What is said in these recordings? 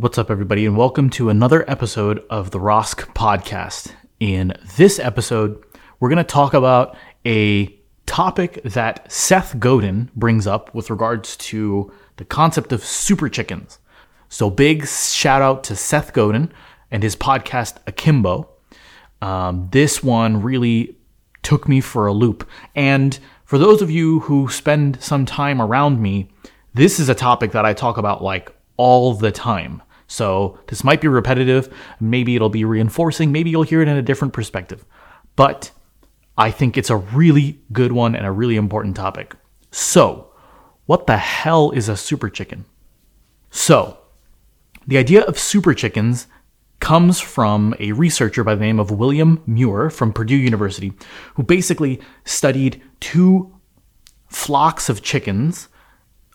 What's up, everybody, and welcome to another episode of the Rosk Podcast. In this episode, we're going to talk about a topic that Seth Godin brings up with regards to the concept of super chickens. So, big shout out to Seth Godin and his podcast Akimbo. Um, this one really took me for a loop. And for those of you who spend some time around me, this is a topic that I talk about like all the time. So this might be repetitive. Maybe it'll be reinforcing. Maybe you'll hear it in a different perspective. But I think it's a really good one and a really important topic. So, what the hell is a super chicken? So, the idea of super chickens comes from a researcher by the name of William Muir from Purdue University, who basically studied two flocks of chickens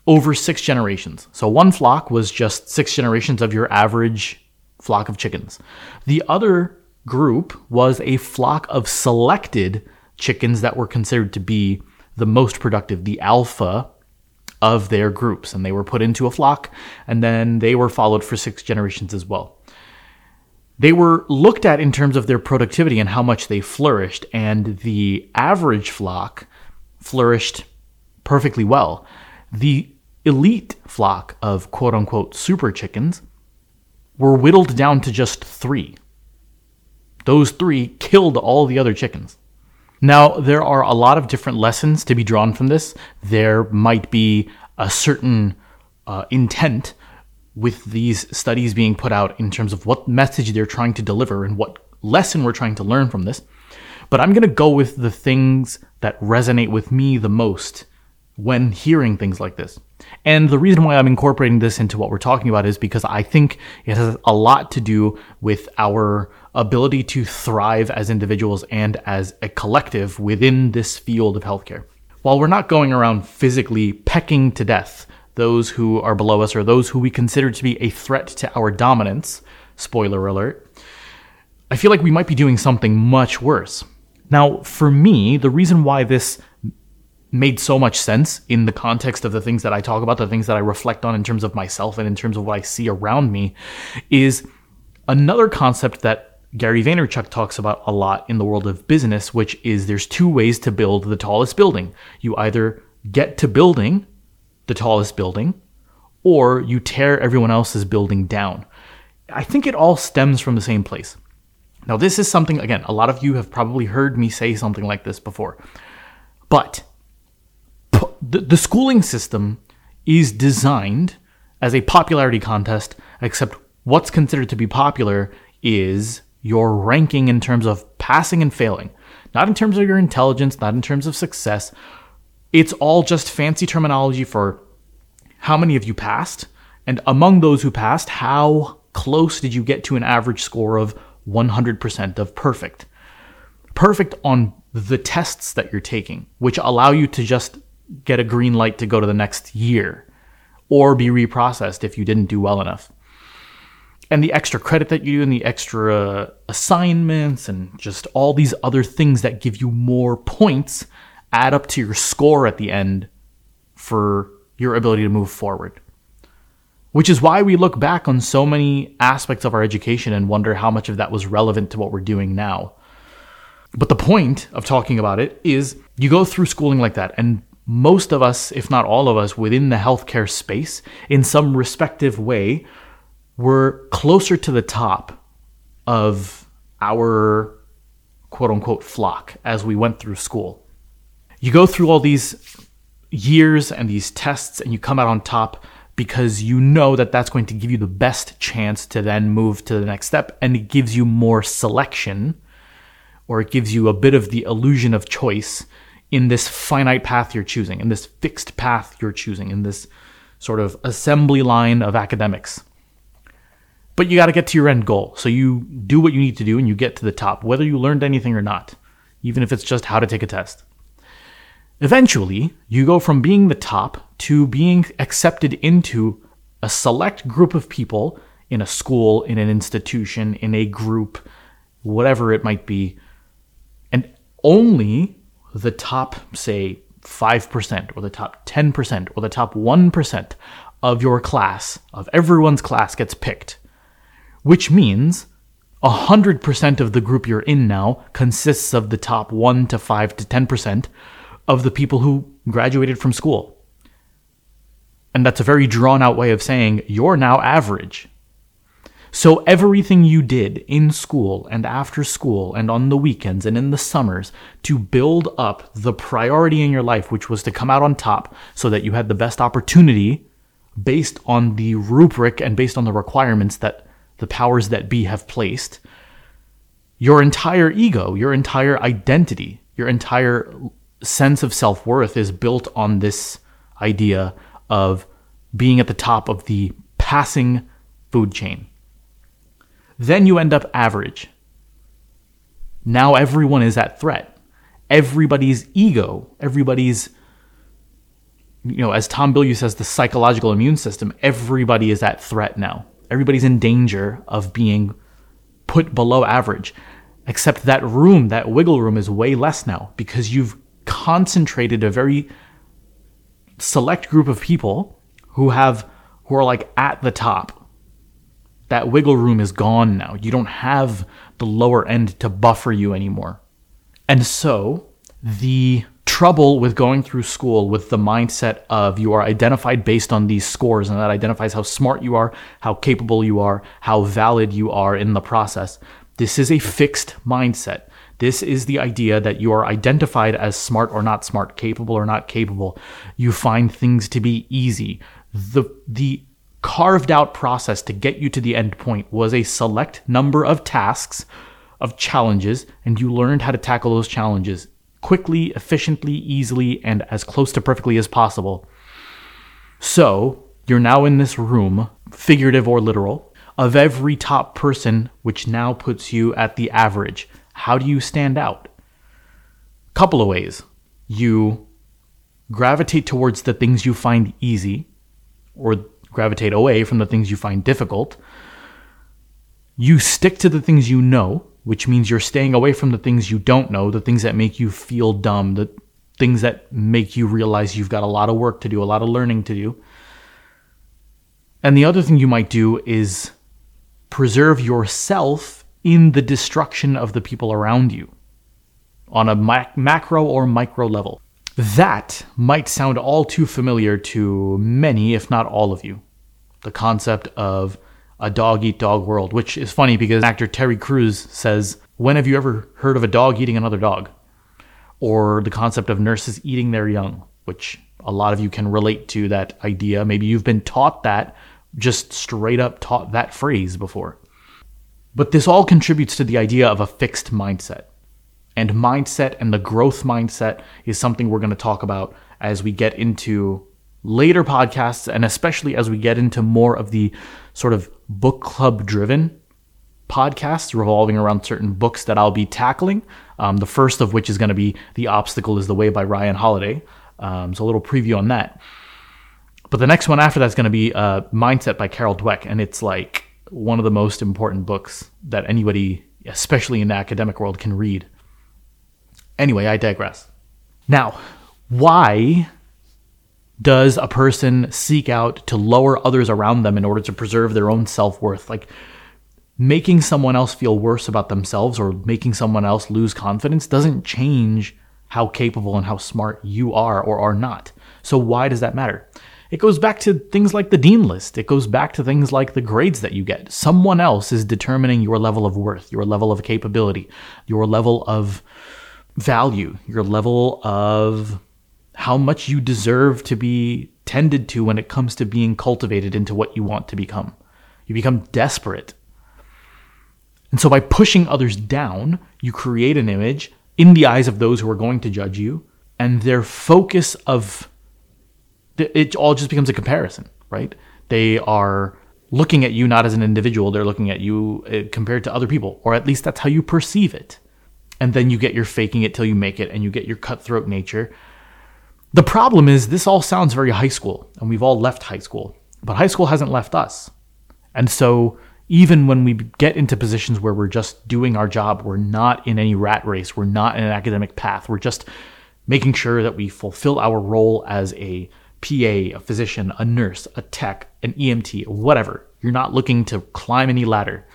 over six generations. So one flock was just six generations of your average flock of chickens. The other group was a flock of selected chickens that were considered to be the most productive, the alpha of their groups. And they were put into a flock and then they were followed for six generations as well. They were looked at in terms of their productivity and how much they flourished, and the average flock flourished perfectly well. The elite flock of quote unquote super chickens were whittled down to just three. Those three killed all the other chickens. Now, there are a lot of different lessons to be drawn from this. There might be a certain uh, intent with these studies being put out in terms of what message they're trying to deliver and what lesson we're trying to learn from this. But I'm going to go with the things that resonate with me the most when hearing things like this. And the reason why I'm incorporating this into what we're talking about is because I think it has a lot to do with our ability to thrive as individuals and as a collective within this field of healthcare. While we're not going around physically pecking to death those who are below us or those who we consider to be a threat to our dominance, spoiler alert, I feel like we might be doing something much worse. Now, for me, the reason why this made so much sense in the context of the things that I talk about, the things that I reflect on in terms of myself and in terms of what I see around me, is another concept that Gary Vaynerchuk talks about a lot in the world of business, which is there's two ways to build the tallest building. You either get to building the tallest building, or you tear everyone else's building down. I think it all stems from the same place. Now, this is something, again, a lot of you have probably heard me say something like this before. But the, schooling system is designed as a popularity contest, except what's considered to be popular is your ranking in terms of passing and failing, not in terms of your intelligence, not in terms of success, it's all just fancy terminology for how many of you passed, and among those who passed, how close did you get to an average score of 100% of perfect? Perfect on the tests that you're taking, which allow you to just get a green light to go to the next year or be reprocessed if you didn't do well enough. And the extra credit that you do and the extra uh, assignments and just all these other things that give you more points add up to your score at the end for your ability to move forward. Which is why we look back on so many aspects of our education and wonder how much of that was relevant to what we're doing now. But the point of talking about it is you go through schooling like that, and most of us, if not all of us, within the healthcare space, in some respective way, were closer to the top of our quote unquote flock as we went through school. You go through all these years and these tests and you come out on top because you know that that's going to give you the best chance to then move to the next step and it gives you more selection or it gives you a bit of the illusion of choice in this finite path you're choosing, in this fixed path you're choosing, in this sort of assembly line of academics. But you got to get to your end goal. So you do what you need to do and you get to the top, whether you learned anything or not, even if it's just how to take a test. Eventually, you go from being the top to being accepted into a select group of people in a school, in an institution, in a group, whatever it might be. And only the top, say, 5% or the top 10% or the top 1% of your class, of everyone's class, gets picked, which means 100% of the group you're in now consists of the top 1 to 5 to 10% of the people who graduated from school. And that's a very drawn out way of saying you're now average. So everything you did in school and after school and on the weekends and in the summers to build up the priority in your life, which was to come out on top so that you had the best opportunity based on the rubric and based on the requirements that the powers that be have placed, your entire ego, your entire identity, your entire sense of self worth is built on this idea of being at the top of the passing food chain. Then you end up average. Now everyone is at threat. Everybody's ego, everybody's, you know, as Tom Bilyeu says, the psychological immune system, everybody is at threat now. Everybody's in danger of being put below average. Except that room, that wiggle room, is way less now because you've concentrated a very select group of people who have who are like at the top. That wiggle room is gone now. You don't have the lower end to buffer you anymore. And so the trouble with going through school with the mindset of you are identified based on these scores and that identifies how smart you are, how capable you are, how valid you are in the process. This is a fixed mindset. This is the idea that you are identified as smart or not smart, capable or not capable. You find things to be easy. The the carved out process to get you to the end point was a select number of tasks, of challenges, and you learned how to tackle those challenges quickly, efficiently, easily, and as close to perfectly as possible. So, you're now in this room, figurative or literal, of every top person, which now puts you at the average. How do you stand out? Couple of ways. You gravitate towards the things you find easy, or gravitate away from the things you find difficult. You stick to the things you know, which means you're staying away from the things you don't know, the things that make you feel dumb, the things that make you realize you've got a lot of work to do, a lot of learning to do. And the other thing you might do is preserve yourself in the destruction of the people around you on a mac- macro or micro level. That might sound all too familiar to many, if not all of you. The concept of a dog eat dog world, which is funny because actor Terry Crews says, When have you ever heard of a dog eating another dog? Or the concept of nurses eating their young, which a lot of you can relate to that idea. Maybe you've been taught that, just straight up taught that phrase before. But this all contributes to the idea of a fixed mindset. And mindset and the growth mindset is something we're going to talk about as we get into later podcasts and especially as we get into more of the sort of book club driven podcasts revolving around certain books that I'll be tackling. Um, the first of which is going to be The Obstacle is the Way by Ryan Holiday. Um, so a little preview on that. But the next one after that is going to be uh, Mindset by Carol Dweck. And it's like one of the most important books that anybody, especially in the academic world, can read. Anyway, I digress. Now, why does a person seek out to lower others around them in order to preserve their own self worth? Like making someone else feel worse about themselves or making someone else lose confidence doesn't change how capable and how smart you are or are not. So, why does that matter? It goes back to things like the dean list. It goes back to things like the grades that you get. Someone else is determining your level of worth, your level of capability, your level of value, your level of how much you deserve to be tended to when it comes to being cultivated into what you want to become. You become desperate. And so by pushing others down, you create an image in the eyes of those who are going to judge you, and their focus of it all just becomes a comparison, right? They are looking at you not as an individual, they're looking at you uh, compared to other people, or at least that's how you perceive it. And then you get your faking it till you make it, and you get your cutthroat nature, the problem is, this all sounds very high school, and we've all left high school, but high school hasn't left us. And so, even when we get into positions where we're just doing our job, we're not in any rat race, we're not in an academic path, we're just making sure that we fulfill our role as a PA, a physician, a nurse, a tech, an EMT, whatever. You're not looking to climb any ladder,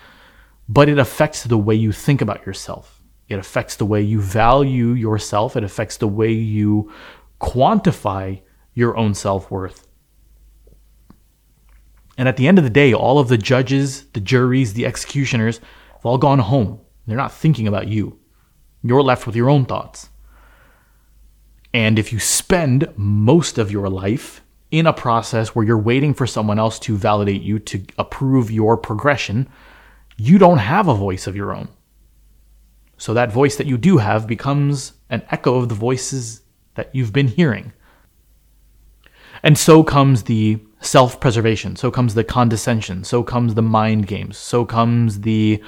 but it affects the way you think about yourself. It affects the way you value yourself. It affects the way you quantify your own self worth. And at the end of the day, all of the judges, the juries, the executioners have all gone home. They're not thinking about you. You're left with your own thoughts. And if you spend most of your life in a process where you're waiting for someone else to validate you, to approve your progression, you don't have a voice of your own. So that voice that you do have becomes an echo of the voices that you've been hearing. And so comes the self preservation, so comes the condescension, so comes the mind games, so comes the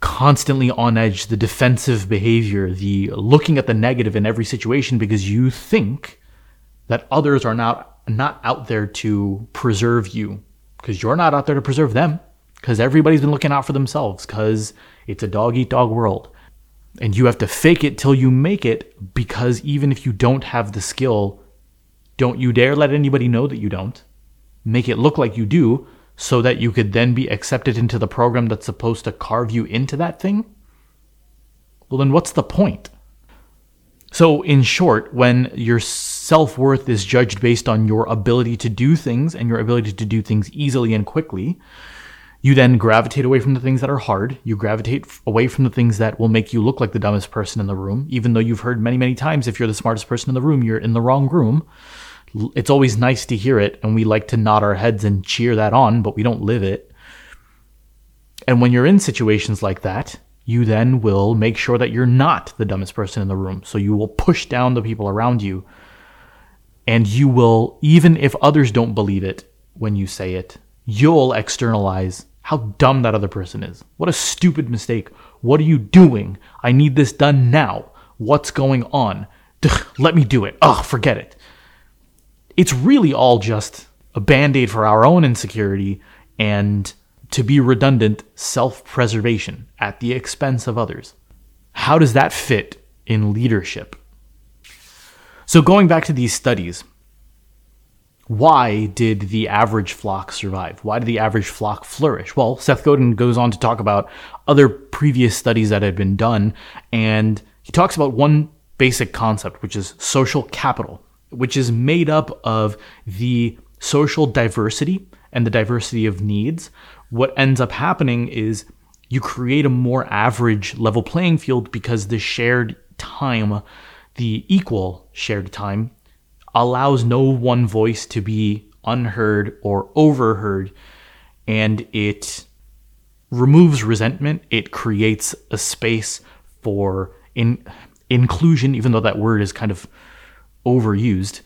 constantly on edge, the defensive behavior, the looking at the negative in every situation because you think that others are not not out there to preserve you because you're not out there to preserve them because everybody's been looking out for themselves because it's a dog eat dog world and you have to fake it till you make it because even if you don't have the skill don't you dare let anybody know that you don't make it look like you do so that you could then be accepted into the program that's supposed to carve you into that thing? Well, then what's the point? So, in short, when your self worth is judged based on your ability to do things and your ability to do things easily and quickly, you then gravitate away from the things that are hard. You gravitate away from the things that will make you look like the dumbest person in the room, even though you've heard many, many times if you're the smartest person in the room, you're in the wrong room it's always nice to hear it and we like to nod our heads and cheer that on, but we don't live it. And when you're in situations like that, you then will make sure that you're not the dumbest person in the room. So you will push down the people around you. And you will, even if others don't believe it when you say it, you'll externalize how dumb that other person is. What a stupid mistake. What are you doing? I need this done now. What's going on? Let me do it. Oh, forget it it's really all just a band aid for our own insecurity and, to be redundant, self preservation at the expense of others. How does that fit in leadership? So, going back to these studies, why did the average flock survive? Why did the average flock flourish? Well, Seth Godin goes on to talk about other previous studies that had been done, and he talks about one basic concept, which is social capital which is made up of the social diversity and the diversity of needs, what ends up happening is you create a more average level playing field because the shared time, the equal shared time, allows no one voice to be unheard or overheard, and it removes resentment. It creates a space for in, inclusion, even though that word is kind of overused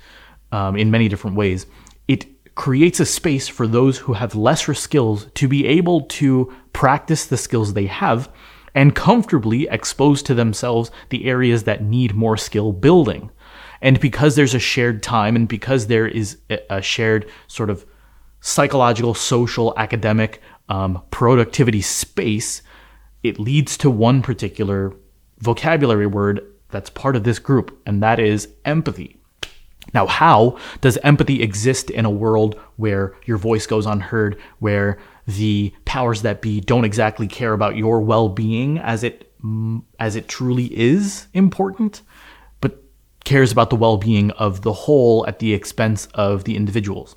um, in many different ways. It creates a space for those who have lesser skills to be able to practice the skills they have and comfortably expose to themselves the areas that need more skill building. And because there's a shared time and because there is a shared sort of psychological, social, academic um, productivity space, it leads to one particular vocabulary word that's part of this group, and that is empathy. Now, how does empathy exist in a world where your voice goes unheard, where the powers that be don't exactly care about your well-being as it as it truly is important, cares about the well-being of the whole at the expense of the individuals?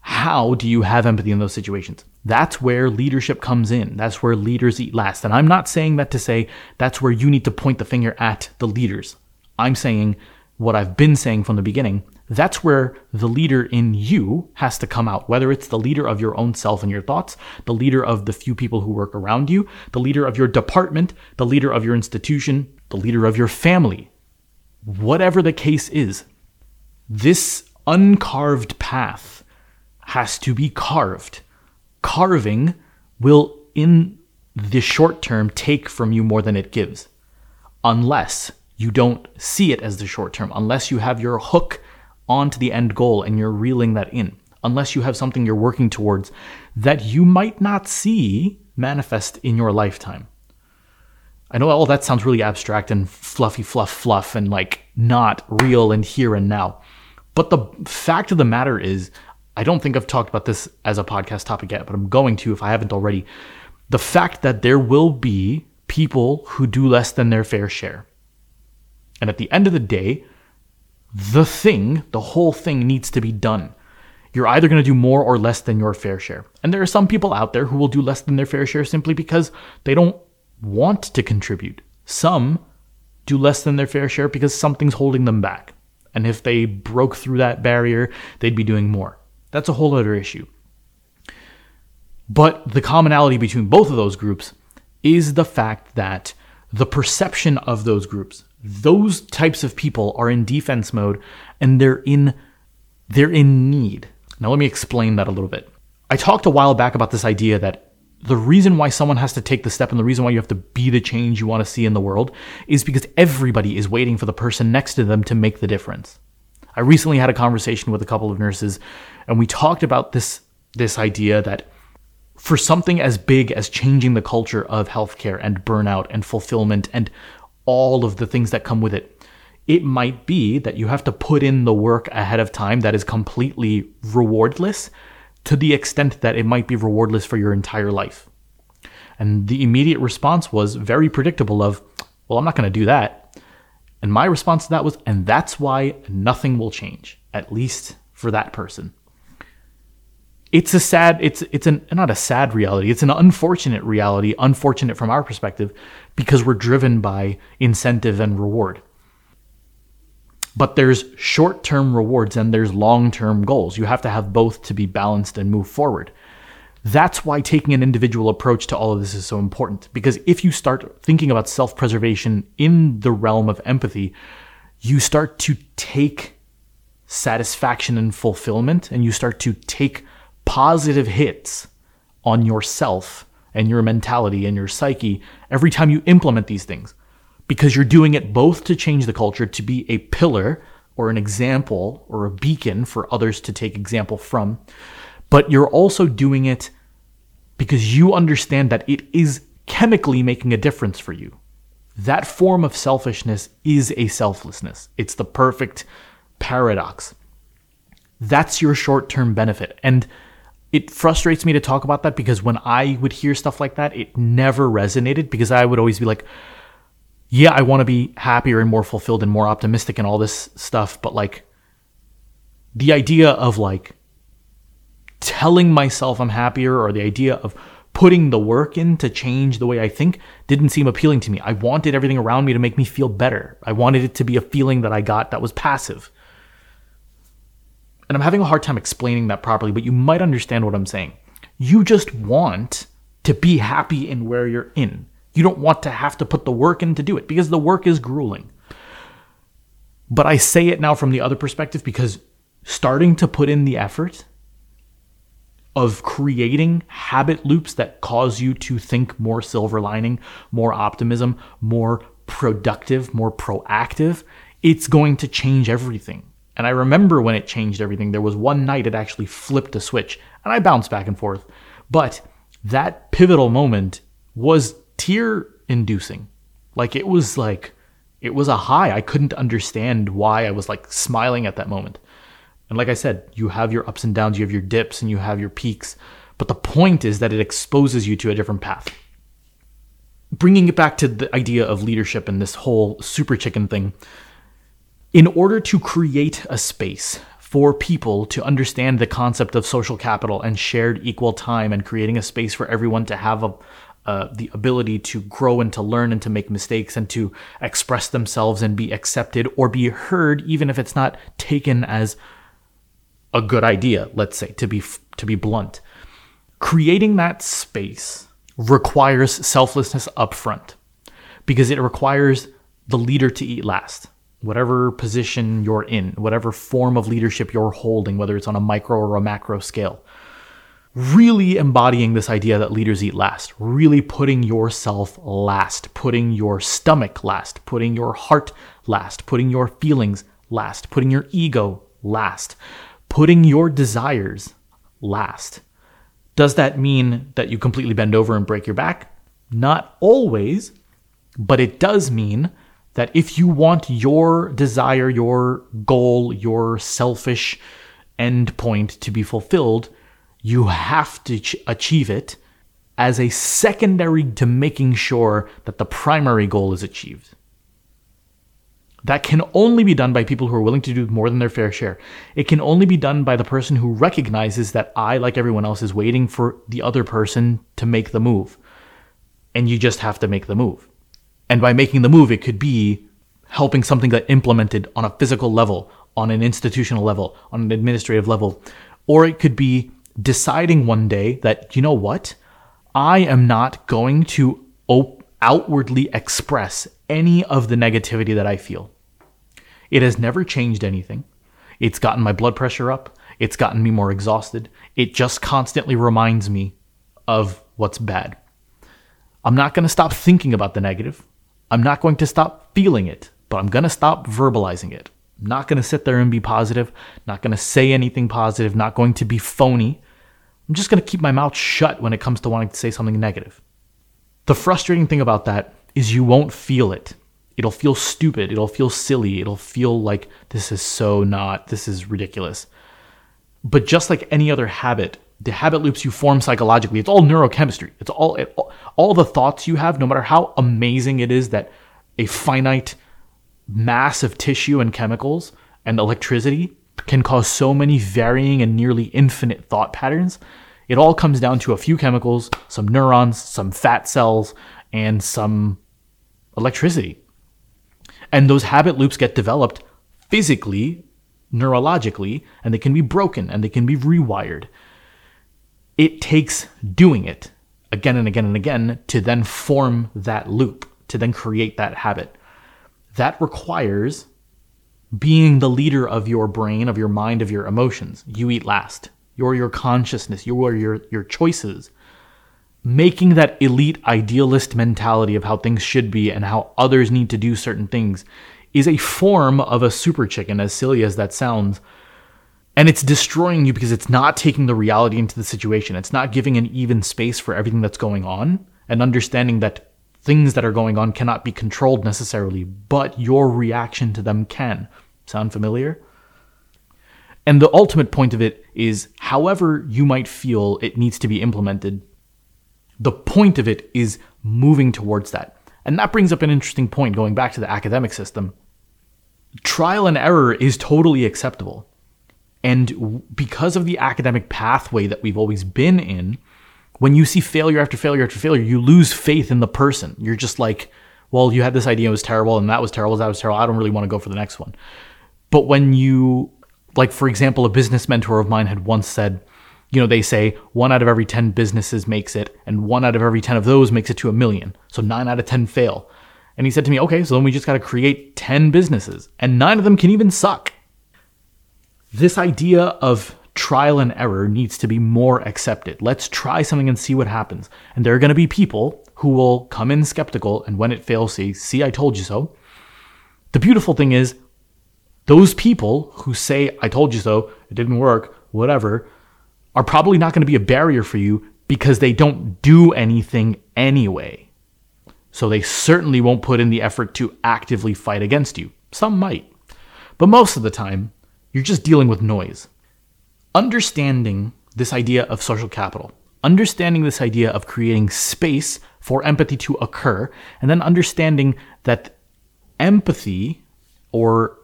How do you have empathy in those situations? That's where leadership comes in. That's where leaders eat last. And I'm not saying that to say that's where you need to point the finger at the leaders. I'm saying what I've been saying from the beginning. That's where the leader in you has to come out, whether it's the leader of your own self and your thoughts, the leader of the few people who work around you, the leader of your department, the leader of your institution, the leader of your family. Whatever the case is, this uncarved path has to be carved carving will, in the short term, take from you more than it gives, unless you don't see it as the short term, unless you have your hook onto the end goal and you're reeling that in, unless you have something you're working towards that you might not see manifest in your lifetime. I know all that sounds really abstract and fluffy, fluff, fluff, and like not real and here and now. But the fact of the matter is, I don't think I've talked about this as a podcast topic yet, but I'm going to if I haven't already. The fact that there will be people who do less than their fair share. And at the end of the day, the thing, the whole thing needs to be done. You're either going to do more or less than your fair share. And there are some people out there who will do less than their fair share simply because they don't want to contribute. Some do less than their fair share because something's holding them back. And if they broke through that barrier, they'd be doing more. That's a whole other issue. But the commonality between both of those groups is the fact that the perception of those groups, those types of people are in defense mode and they're in they're in need. Now let me explain that a little bit. I talked a while back about this idea that the reason why someone has to take the step and the reason why you have to be the change you want to see in the world is because everybody is waiting for the person next to them to make the difference. I recently had a conversation with a couple of nurses and we talked about this this idea that for something as big as changing the culture of healthcare and burnout and fulfillment and all of the things that come with it, it might be that you have to put in the work ahead of time that is completely rewardless to the extent that it might be rewardless for your entire life. And the immediate response was very predictable of, well, I'm not going to do that. And my response to that was, and that's why nothing will change, at least for that person it's a sad it's it's an not a sad reality it's an unfortunate reality unfortunate from our perspective because we're driven by incentive and reward but there's short-term rewards and there's long-term goals. You have to have both to be balanced and move forward. That's why taking an individual approach to all of this is so important. Because if you start thinking about self-preservation in the realm of empathy you start to take satisfaction and fulfillment and you start to take positive hits on yourself and your mentality and your psyche every time you implement these things because you're doing it both to change the culture to be a pillar or an example or a beacon for others to take example from but you're also doing it because you understand that it is chemically making a difference for you. That form of selfishness is a selflessness. It's the perfect paradox. That's your short-term benefit. And it frustrates me to talk about that because when I would hear stuff like that, it never resonated because I would always be like, yeah, I want to be happier and more fulfilled and more optimistic and all this stuff. But like the idea of like telling myself I'm happier or the idea of putting the work in to change the way I think didn't seem appealing to me. I wanted everything around me to make me feel better. I wanted it to be a feeling that I got that was passive and I'm having a hard time explaining that properly, but you might understand what I'm saying. You just want to be happy in where you're in. You don't want to have to put the work in to do it because the work is grueling. But I say it now from the other perspective because starting to put in the effort of creating habit loops that cause you to think more silver lining, more optimism, more productive, more proactive, it's going to change everything. And I remember when it changed everything, there was one night it actually flipped a switch, and I bounced back and forth. But that pivotal moment was tear inducing. Like it was like, it was a high. I couldn't understand why I was like smiling at that moment. And like I said, you have your ups and downs, you have your dips, and you have your peaks. But the point is that it exposes you to a different path. Bringing it back to the idea of leadership and this whole super chicken thing, in order to create a space for people to understand the concept of social capital and shared equal time and creating a space for everyone to have a, uh, the ability to grow and to learn and to make mistakes and to express themselves and be accepted or be heard even if it's not taken as a good idea let's say to be to be blunt creating that space requires selflessness up front because it requires the leader to eat last whatever position you're in, whatever form of leadership you're holding, whether it's on a micro or a macro scale. Really embodying this idea that leaders eat last, really putting yourself last, putting your stomach last, putting your heart last, putting your feelings last, putting your ego last, putting your desires last. Does that mean that you completely bend over and break your back? Not always, but it does mean that if you want your desire, your goal, your selfish end point to be fulfilled, you have to ch- achieve it as a secondary to making sure that the primary goal is achieved. That can only be done by people who are willing to do more than their fair share. It can only be done by the person who recognizes that I, like everyone else, is waiting for the other person to make the move. And you just have to make the move. And by making the move, it could be helping something that implemented on a physical level, on an institutional level, on an administrative level. Or it could be deciding one day that, you know what? I am not going to op- outwardly express any of the negativity that I feel. It has never changed anything. It's gotten my blood pressure up. It's gotten me more exhausted. It just constantly reminds me of what's bad. I'm not going to stop thinking about the negative. I'm not going to stop feeling it, but I'm going to stop verbalizing it. I'm not going to sit there and be positive, not going to say anything positive, not going to be phony. I'm just going to keep my mouth shut when it comes to wanting to say something negative. The frustrating thing about that is you won't feel it. It'll feel stupid. It'll feel silly. It'll feel like this is so not, this is ridiculous. But just like any other habit, the habit loops you form psychologically, it's all neurochemistry. It's all, it, all the thoughts you have, no matter how amazing it is that a finite mass of tissue and chemicals and electricity can cause so many varying and nearly infinite thought patterns. It all comes down to a few chemicals, some neurons, some fat cells, and some electricity. And those habit loops get developed physically, neurologically, and they can be broken and they can be rewired. It takes doing it again and again and again to then form that loop, to then create that habit. That requires being the leader of your brain, of your mind, of your emotions. You eat last. You're your consciousness. You are your, your choices making that elite idealist mentality of how things should be and how others need to do certain things is a form of a super chicken, as silly as that sounds. And it's destroying you because it's not taking the reality into the situation. It's not giving an even space for everything that's going on and understanding that things that are going on cannot be controlled necessarily, but your reaction to them can. Sound familiar? And the ultimate point of it is however you might feel it needs to be implemented, the point of it is moving towards that. And that brings up an interesting point going back to the academic system. Trial and error is totally acceptable. And because of the academic pathway that we've always been in, when you see failure after failure after failure, you lose faith in the person. You're just like, well, you had this idea, it was terrible, and that was terrible, that was terrible. I don't really want to go for the next one. But when you, like, for example, a business mentor of mine had once said, you know, they say one out of every 10 businesses makes it, and one out of every 10 of those makes it to a million. So nine out of 10 fail. And he said to me, okay, so then we just got to create 10 businesses, and nine of them can even suck. This idea of trial and error needs to be more accepted. Let's try something and see what happens. And there are going to be people who will come in skeptical, and when it fails, say, see, I told you so. The beautiful thing is, those people who say, I told you so, it didn't work, whatever, are probably not going to be a barrier for you because they don't do anything anyway. So they certainly won't put in the effort to actively fight against you. Some might. But most of the time, you're just dealing with noise. Understanding this idea of social capital, understanding this idea of creating space for empathy to occur, and then understanding that empathy or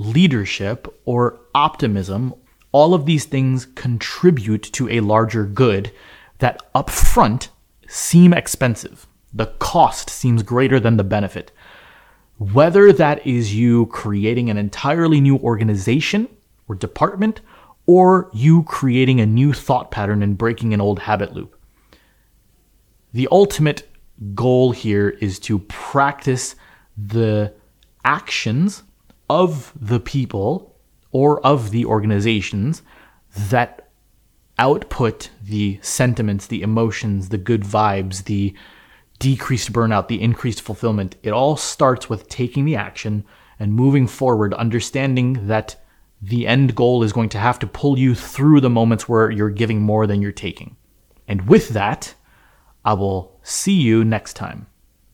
leadership or optimism all of these things contribute to a larger good that upfront seem expensive. The cost seems greater than the benefit. Whether that is you creating an entirely new organization or department, or you creating a new thought pattern and breaking an old habit loop. The ultimate goal here is to practice the actions of the people or of the organizations that output the sentiments, the emotions, the good vibes, the decreased burnout, the increased fulfillment. It all starts with taking the action and moving forward, understanding that the end goal is going to have to pull you through the moments where you're giving more than you're taking. And with that, I will see you next time.